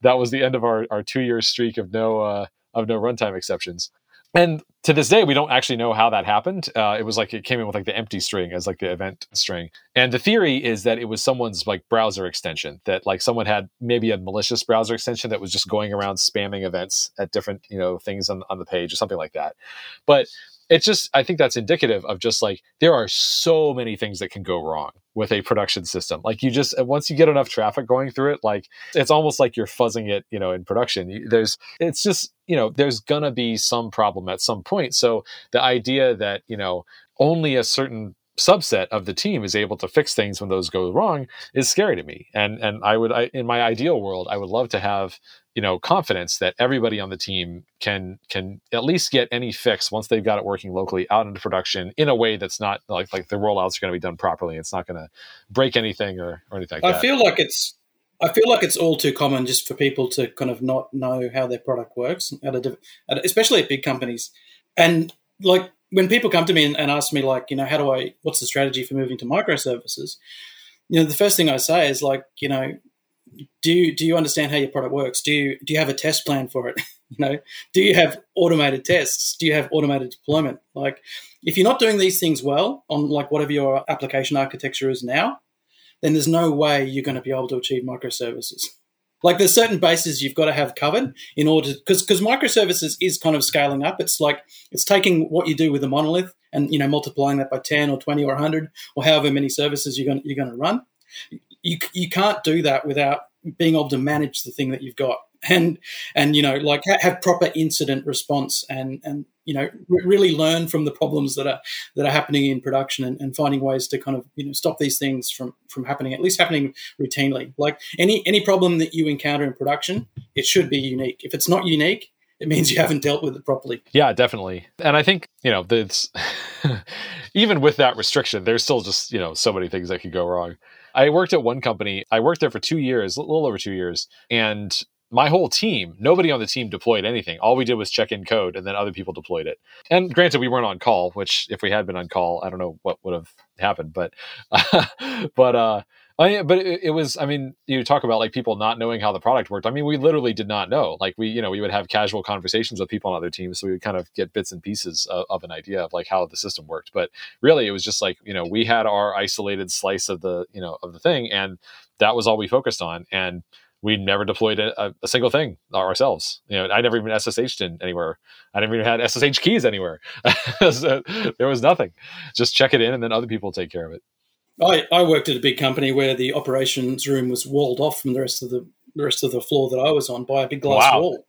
that was the end of our, our two year streak of no uh, of no runtime exceptions. And to this day, we don't actually know how that happened. Uh, it was like it came in with like the empty string as like the event string. And the theory is that it was someone's like browser extension that like someone had maybe a malicious browser extension that was just going around spamming events at different you know things on, on the page or something like that. But it's just i think that's indicative of just like there are so many things that can go wrong with a production system. Like you just uh, once you get enough traffic going through it like it's almost like you're fuzzing it you know in production. There's it's just you know there's gonna be some problem at some point. So the idea that you know only a certain subset of the team is able to fix things when those go wrong is scary to me. And and i would I, in my ideal world i would love to have you know confidence that everybody on the team can can at least get any fix once they've got it working locally out into production in a way that's not like like the rollouts are going to be done properly it's not going to break anything or, or anything like I that. feel like it's I feel like it's all too common just for people to kind of not know how their product works, at a, at, especially at big companies. And like when people come to me and, and ask me, like, you know, how do I, what's the strategy for moving to microservices? You know, the first thing I say is like, you know, do you, do you understand how your product works? Do you do you have a test plan for it? [LAUGHS] you know, do you have automated tests? Do you have automated deployment? Like, if you're not doing these things well on like whatever your application architecture is now, then there's no way you're going to be able to achieve microservices. Like there's certain bases you've got to have covered in order because because microservices is kind of scaling up. It's like it's taking what you do with a monolith and you know multiplying that by 10 or 20 or 100 or however many services you're going you're going to run you you can't do that without being able to manage the thing that you've got. And and you know like have proper incident response and and you know really learn from the problems that are that are happening in production and, and, finding ways to kind of you know stop these things from from happening at least happening routinely. Like any any problem that you encounter in production it should be unique. If it's not unique it means you haven't dealt with it properly. Yeah definitely. And i think you know it's [LAUGHS] even with that restriction there's still just you know so many things that could go wrong I worked at one company. I worked there for two years, a little over two years, and my whole team, nobody on the team deployed anything. All we did was check in code, and then other people deployed it. And granted, we weren't on call, which if we had been on call, I don't know what would have happened. But, [LAUGHS] but uh, Oh, I, but it, it, was, I mean, you talk about like people not knowing how the product worked. I mean, we literally did not know. Like we, you know, we would have casual conversations with people on other teams, so we would kind of get bits and pieces of, of, an idea of like how the system worked. But really, it was just like you know, we had our isolated slice of the you know of the thing, and that was all we focused on. And we never deployed a, a, single thing ourselves. You know, I never even SSH'd in anywhere. I never even had SSH keys anywhere. [LAUGHS] there was nothing. Just check it in, and then other people take care of it. I, I worked at a big company where the operations room was walled off from the rest of the, the rest of the floor that I was on by a big glass wow. wall,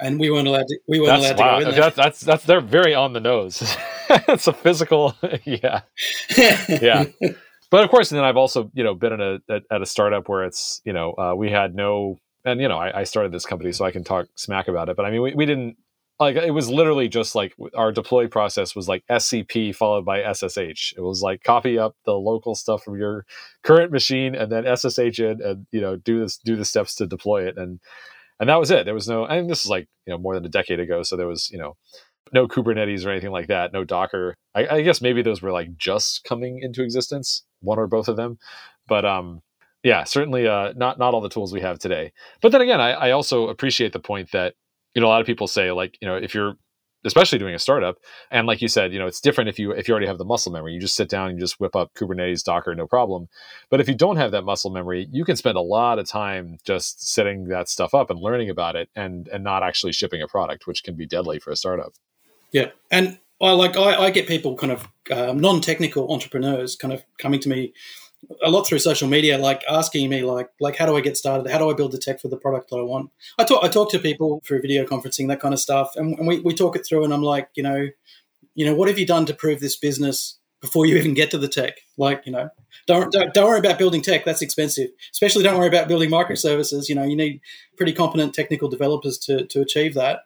and we weren't allowed to. We weren't that's, allowed wow. to go in there. That's, that's that's they're very on the nose. [LAUGHS] it's a physical, [LAUGHS] yeah, yeah. [LAUGHS] But of course, and then I've also you know been in a at, at a startup where it's you know uh, we had no and you know I, I, started this company so I can talk smack about it. But I mean we, we didn't like it was literally just like our deploy process was like SCP followed by SSH. It was like copy up the local stuff from your current machine and then SSH in and you know do this do the steps to deploy it and and that was it. There was no and this is like you know more than a decade ago, so there was you know no Kubernetes or anything like that, no Docker. I, I guess maybe those were like just coming into existence, one or both of them, but um yeah, certainly uh, not not all the tools we have today. But then again, I, I also appreciate the point that you know a lot of people say like you know if you're especially doing a startup and like you said you know it's different if you if you already have the muscle memory. You just sit down and you just whip up kubernetes docker no problem. But if you don't have that muscle memory you can spend a lot of time just setting that stuff up and learning about it and and not actually shipping a product which can be deadly for a startup. Yeah. And i like i, I get people kind of um, non-technical entrepreneurs kind of coming to me a lot through social media, like asking me like like how do I get started? How do I build the tech for the product that I want? I talk I talk to people through video conferencing, that kind of stuff, and, and we, we talk it through and I'm like, you know, you know, what have you done to prove this business before you even get to the tech? Like, you know, don't, don't, don't worry about building tech. That's expensive. Especially don't worry about building microservices. You know, you need pretty competent technical developers to, to achieve that.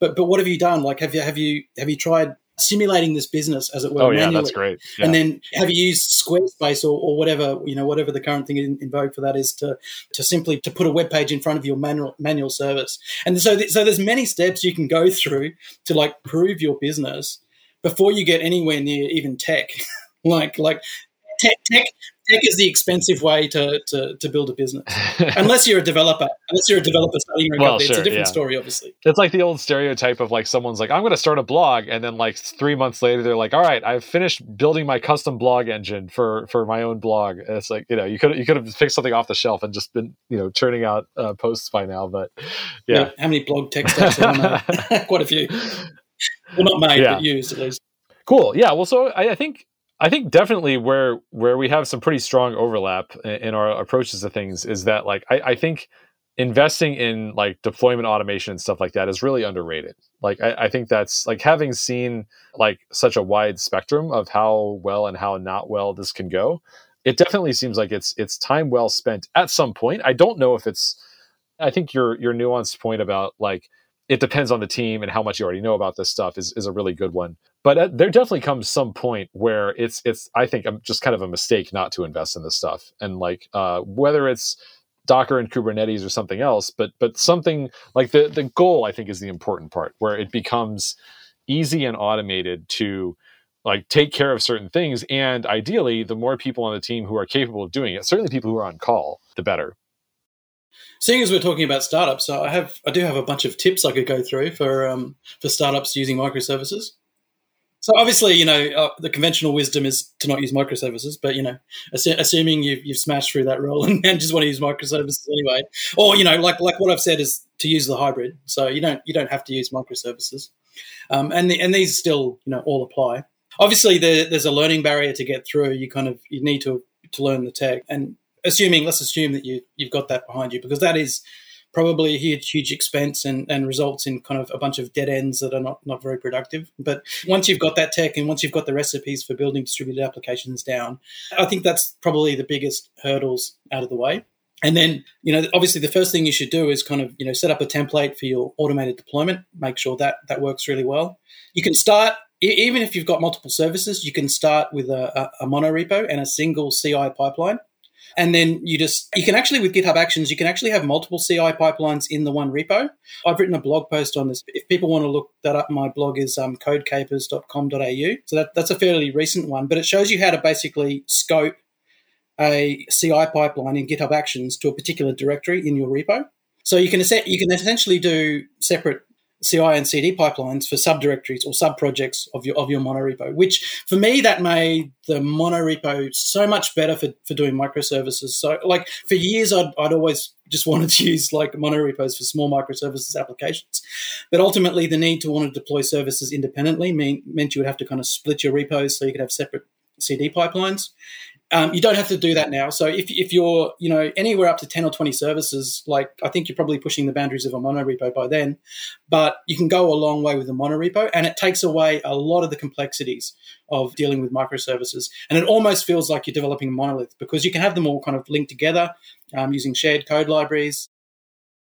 But, but what have you done? Like, have you, have you, have you tried simulating this business as it were. Oh yeah, manually. that's great. Yeah. And then have you used Squarespace or, or whatever you know whatever the current thing in, in, vogue for that is to to simply to put a web page in front of your manual manual service. And so th- so there's many steps you can go through to like prove your business before you get anywhere near even tech. [LAUGHS] like like tech, tech tech is the expensive way to, to, to build a business. Unless you're a developer. Unless you're a developer studying well, sure, it's a different yeah. story, obviously. It's like the old stereotype of like someone's like, I'm going to start a blog, and then like three months later, they're like, All right, I've finished building my custom blog engine for for my own blog. And it's like you know, you could you could have picked something off the shelf and just been you know churning out uh, posts by now. But yeah, yeah how many blog tech stacks? [LAUGHS] Quite a few. Well, not made, yeah. but used at least. Cool. Yeah. Well, so I, I think I think definitely where where we have some pretty strong overlap in, our approaches to things is that like I, I, think investing in like deployment automation and stuff like that is really underrated. Like I, I, think that's like having seen like such a wide spectrum of how well and how not well this can go. It definitely seems like it's it's time well spent at some point. I don't know if it's. I think your your nuanced point about like it depends on the team and how much you already know about this stuff is, is a really good one. But uh, there definitely comes some point where it's it's I think I'm just kind of a mistake not to invest in this stuff. And like uh, whether it's Docker and Kubernetes or something else, but but something like the the goal I think is the important part where it becomes easy and automated to like take care of certain things. And ideally the more people on the team who are capable of doing it certainly people who are on call the better seeing as we're talking about startups, I have I do have a bunch of tips I could go through for um, for startups using microservices. So obviously, you know, uh, the conventional wisdom is to not use microservices, but you know, assu- assuming you've, you've smashed through that role [LAUGHS] and, and, just want to use microservices anyway, or you know, like like what I've said is to use the hybrid. So you don't you don't have to use microservices, um, and the, and these still you know all apply. Obviously, the, there's a learning barrier to get through. You kind of you need to to learn the tech, and assuming let's assume that you you've got that behind you because that is probably a huge huge expense and, and results in kind of a bunch of dead ends that are not, not very productive. But once you've got that tech and once you've got the recipes for building distributed applications down i think that's probably the biggest hurdles out of the way. And then you know obviously the first thing you should do is kind of you know set up a template for your automated deployment make sure that that works really well. You can start even if you've got multiple services you can start with a, a, a monorepo and a single ci pipeline and then you just, you can actually, with GitHub Actions, you can actually have multiple CI pipelines in the one repo. I've written a blog post on this. If people want to look that up, my blog is um, codecapers.com.au. So that, that's a fairly recent one, but it shows you how to basically scope a CI pipeline in GitHub Actions to a particular directory in your repo. So you can you can essentially do separate CI and CD pipelines for subdirectories or subprojects of your of your monorepo, which for me that made the monorepo so much better for, for doing microservices. So like for years I'd, I'd always just [LAUGHS] wanted to use like monorepos for small microservices applications. But ultimately the need to want to deploy services independently mean, meant you would have to kind of split your repos so you could have separate CD pipelines. Um, you don't have to do that now. So if, if you're, you know, anywhere up to 10 or 20 services, like I think you're probably pushing the boundaries of a monorepo by then, but you can go a long way with a monorepo and it takes away a lot of the complexities of dealing with microservices. And it almost feels like you're developing a monolith because you can have them all kind of linked together um, using shared code libraries.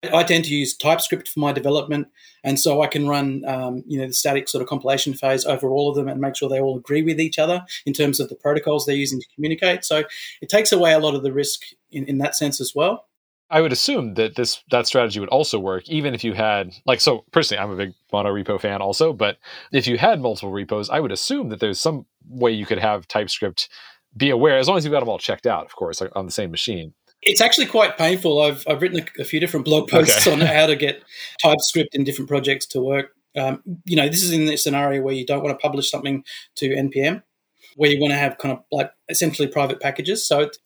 I tend to use TypeScript for my development, and so I can run, um, you know, the static sort of compilation phase over all of them and make sure they all agree with each other in terms of the protocols they're using to communicate. So it takes away a lot of the risk in, in that sense as well. I would assume that this that strategy would also work even if you had like so personally I'm a big mono repo fan also, but if you had multiple repos, I would assume that there's some way you could have TypeScript be aware as long as you've got them all checked out, of course, on the same machine. It's actually quite painful. I've, I've written a, a few different blog posts okay. on how to [LAUGHS] get TypeScript in different projects to work. Um, you know, this is in the scenario where you don't want to publish something to NPM, where you want to have kind of like essentially private packages. So it,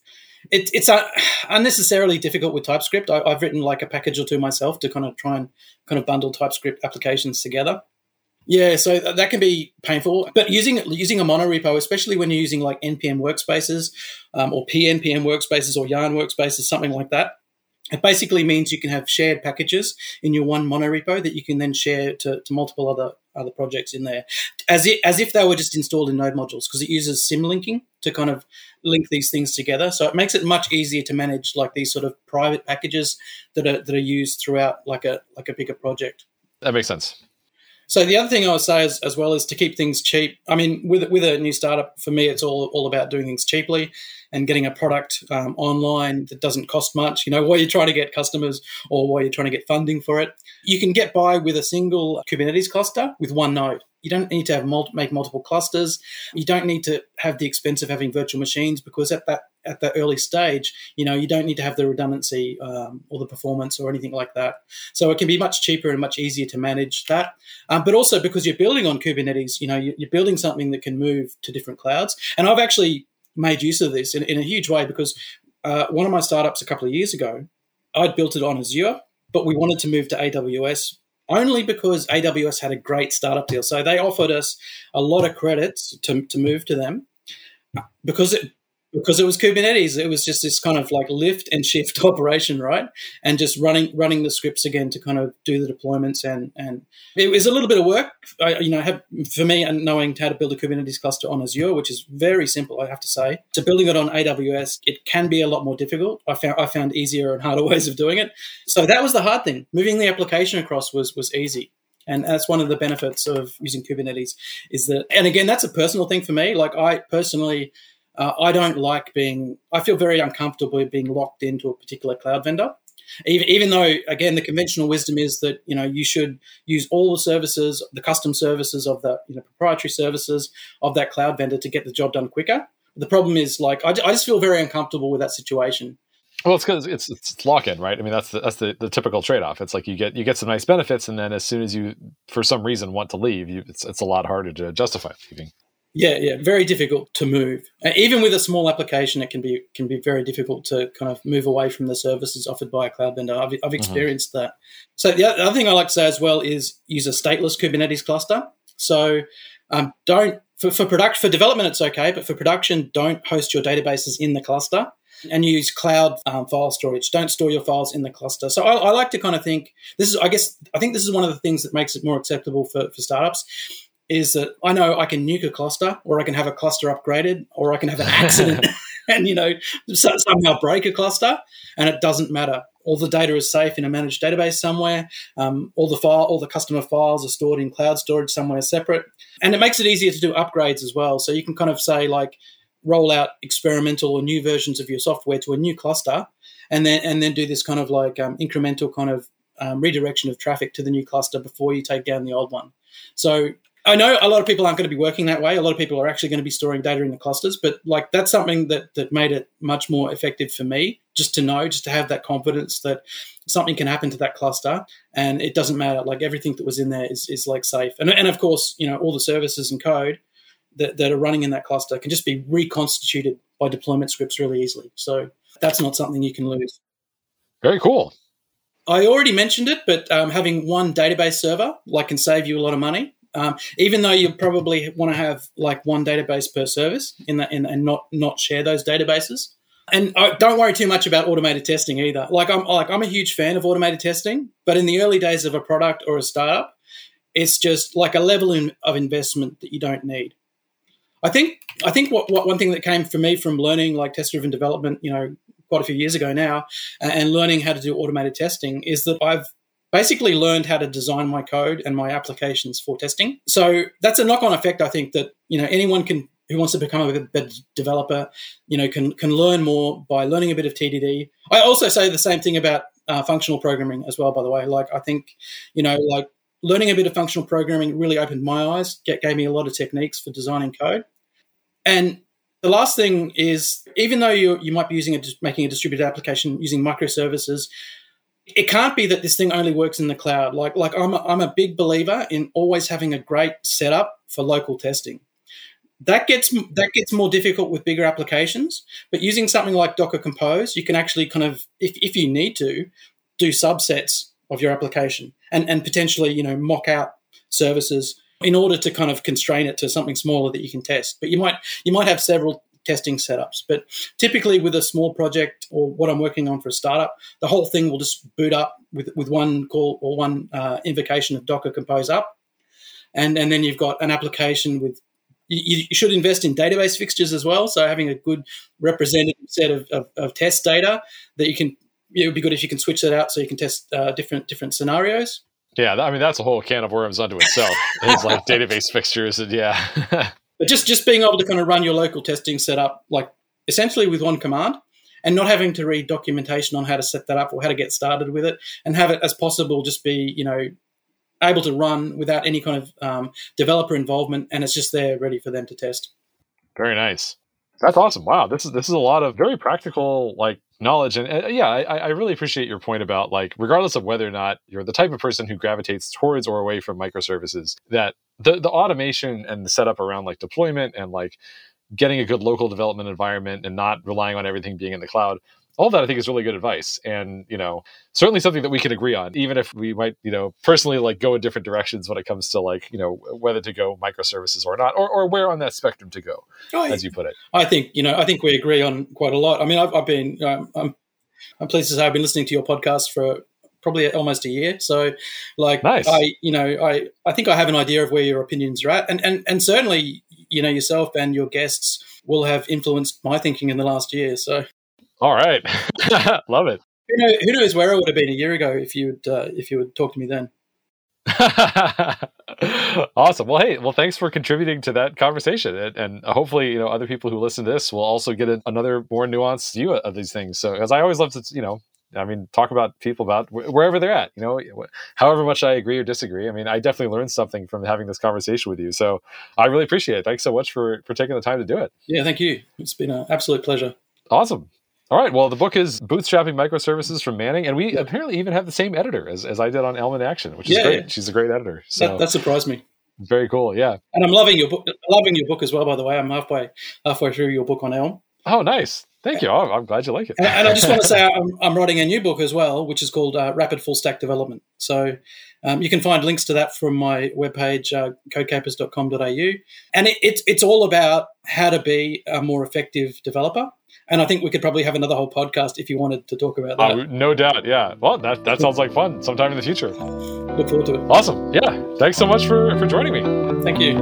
it, it's uh, unnecessarily difficult with TypeScript. I, I've written like a package or two myself to kind of try and kind of bundle TypeScript applications together. Yeah, so that can be painful. But using using a monorepo, especially when you're using like npm workspaces um, or pnpm workspaces or yarn workspaces, something like that, it basically means you can have shared packages in your one monorepo that you can then share to, to multiple other other projects in there, as if, as if they were just installed in Node modules because it uses symlinking to kind of link these things together. So it makes it much easier to manage like these sort of private packages that are that are used throughout like a like a bigger project. That makes sense. So the other thing I would say is, as well is to keep things cheap. I mean, with with a new startup, for me, it's all all about doing things cheaply and getting a product um, online that doesn't cost much. You know, while you're trying to get customers or while you're trying to get funding for it, you can get by with a single Kubernetes cluster with one node. You don't need to have make multiple clusters. You don't need to have the expense of having virtual machines because at that at the early stage, you know, you don't need to have the redundancy um, or the performance or anything like that. So it can be much cheaper and much easier to manage that. Um, but also because you're building on Kubernetes, you know, you're building something that can move to different clouds. And I've actually made use of this in, in a huge way because uh, one of my startups a couple of years ago, I'd built it on Azure, but we wanted to move to AWS only because AWS had a great startup deal. So they offered us a lot of credits to, to move to them because it because it was Kubernetes. It was just this kind of like lift and shift [LAUGHS] operation, right? And just running running the scripts again to kind of do the deployments and and it was a little bit of work. I, you know, have, for me and knowing how to build a Kubernetes cluster on Azure, which is very simple, I have to say. To building it on AWS, it can be a lot more difficult. I found I found easier and harder [LAUGHS] ways of doing it. So that was the hard thing. Moving the application across was was easy. And that's one of the benefits of using Kubernetes is that, and again, that's a personal thing for me. Like I personally uh, I don't like being, I feel very uncomfortable being locked into a particular cloud vendor. Even, even though, again, the conventional wisdom is that you know you should use all the services, the custom services of the you know, proprietary services of that cloud vendor to get the job done quicker. The problem is, like, I, I just feel very uncomfortable with that situation. Well, it's because it's, it's lock in, right? I mean, that's the, that's the, the typical trade off. It's like you get you get some nice benefits, and then as soon as you, for some reason, want to leave, you, it's it's a lot harder to justify leaving. Yeah, yeah, very difficult to move. Uh, even with a small application, it can be can be very difficult to kind of move away from the services offered by a cloud vendor. I've, I've mm-hmm. experienced mm-hmm. that. So the other thing I like to say as well is use a stateless Kubernetes cluster. So um, don't for, for product for development it's okay, but for production, don't host your databases in the cluster and use cloud um, file storage. Don't store your files in the cluster. So I, I, like to kind of think this is, I guess, I think this is one of the things that makes it more acceptable for, for startups is that I know I can nuke a cluster, or I can have a cluster upgraded, or I can have an accident [LAUGHS] [LAUGHS] and you know somehow break a cluster, and it doesn't matter. All the data is safe in a managed database somewhere. Um, all the file, all the customer files are stored in cloud storage somewhere separate, and it makes it easier to do upgrades as well. So you can kind of say like roll out experimental or new versions of your software to a new cluster, and then and then do this kind of like um, incremental kind of um, redirection of traffic to the new cluster before you take down the old one. So I know a lot of people aren't going to be working that way. A lot of people are actually going to be storing data in the clusters, but like that's something that that made it much more effective for me just to know, just to have that confidence that something can happen to that cluster and it doesn't matter. Like everything that was in there is, is like safe. And, and of course, you know, all the services and code that, that are running in that cluster can just be reconstituted by deployment scripts really easily. So that's not something you can lose. Very cool. I already mentioned it, but um, having one database server like can save you a lot of money. Um, even though you probably want to have like one database per service in that in, and not not share those databases. And uh, don't worry too much about automated testing either. Like I'm like I'm a huge fan of automated testing, but in the early days of a product or a startup, it's just like a level in, of investment that you don't need. I think I think what, what one thing that came for me from learning like test driven development, you know, quite a few years ago now, and learning how to do automated testing is that I've basically learned how to design my code and my applications for testing. So that's a knock-on effect. I think that you know anyone can who wants to become a better developer, you know, can can learn more by learning a bit of TDD. I also say the same thing about uh, functional programming as well. By the way, like I think you know, like learning a bit of functional programming really opened my eyes, get, gave me a lot of techniques for designing code. And the last thing is, even though you you might be using a making a distributed application using microservices, it can't be that this thing only works in the cloud. Like, like I'm, a, I'm a big believer in always having a great setup for local testing. That gets that gets more difficult with bigger applications, but using something like Docker Compose, you can actually kind of, if, if you need to, do subsets of your application and, and potentially, you know, mock out services in order to kind of constrain it to something smaller that you can test. But you might you might have several testing setups. But typically, with a small project or what I'm working on for a startup, the whole thing will just boot up with, with one call or one uh, invocation of Docker Compose up. and and then you've got an application with you, you, should invest in database fixtures as well. So having a good representative set of, of, of test data that you can, it would be good if you can switch that out so you can test uh, different different scenarios. Yeah, I mean that's a whole can of worms unto itself. [LAUGHS] it's like database fixtures and yeah. [LAUGHS] but just just being able to kind of run your local testing setup like essentially with one command and not having to read documentation on how to set that up or how to get started with it and have it as possible just be you know able to run without any kind of um, developer involvement, and it's just there ready for them to test. Very nice. That's awesome. Wow, this is this is a lot of very practical like knowledge, and uh, yeah, I, I really appreciate your point about like regardless of whether or not you're the type of person who gravitates towards or away from microservices, that the the automation and the setup around like deployment and like getting a good local development environment and not relying on everything being in the cloud all that I think is really good advice, and you know, certainly something that we can agree on, even if we might, you know, personally like go in different directions when it comes to like, you know, whether to go microservices or not, or, or where on that spectrum to go, oh, as you put it. I think you know, I think we agree on quite a lot. I mean, I've, I've been, um, I'm, I'm pleased to say I've been listening to your podcast for probably almost a year. So, like, nice. I, you know, I, I think I have an idea of where your opinions are at, and and and certainly, you know, yourself and your guests will have influenced my thinking in the last year. So. All right, [LAUGHS] love it. Who, know, who, knows where I would have been a year ago if you'd uh, if you would talk to me then. [LAUGHS] awesome. Well, hey, well, thanks for contributing to that conversation, and, and, hopefully, you know, other people who listen to this will also get another more nuanced view of these things. So, as I always love to, you know, I mean, talk about people about wherever they're at. You know, however much I agree or disagree. I mean, I definitely learned something from having this conversation with you. So, I really appreciate it. Thanks so much for for taking the time to do it. Yeah, thank you. It's been an absolute pleasure. Awesome. All right. Well, the book is Bootstrapping Microservices from Manning, and we yeah. apparently even have the same editor as, as I did on Elm in Action, which is yeah, great. Yeah. She's a great editor. So that, that, surprised me. Very cool. Yeah. And I'm loving your book. Loving your book as well. By the way, I'm halfway halfway through your book on Elm. Oh, nice. Thank you. Oh, I'm glad you like it. and, and, I just [LAUGHS] want to say I'm, I'm, writing a new book as well, which is called uh, Rapid Full Stack Development. So um, you can find links to that from my webpage, uh, codecapers.com.au. And it, it's, it's all about how to be a more effective developer. And I think we could probably have another whole podcast if you wanted to talk about that. Uh, no doubt. Yeah. Well, that, that sounds like fun sometime in the future. Look forward to it. Awesome. Yeah. Thanks so much for, for joining me. Thank you.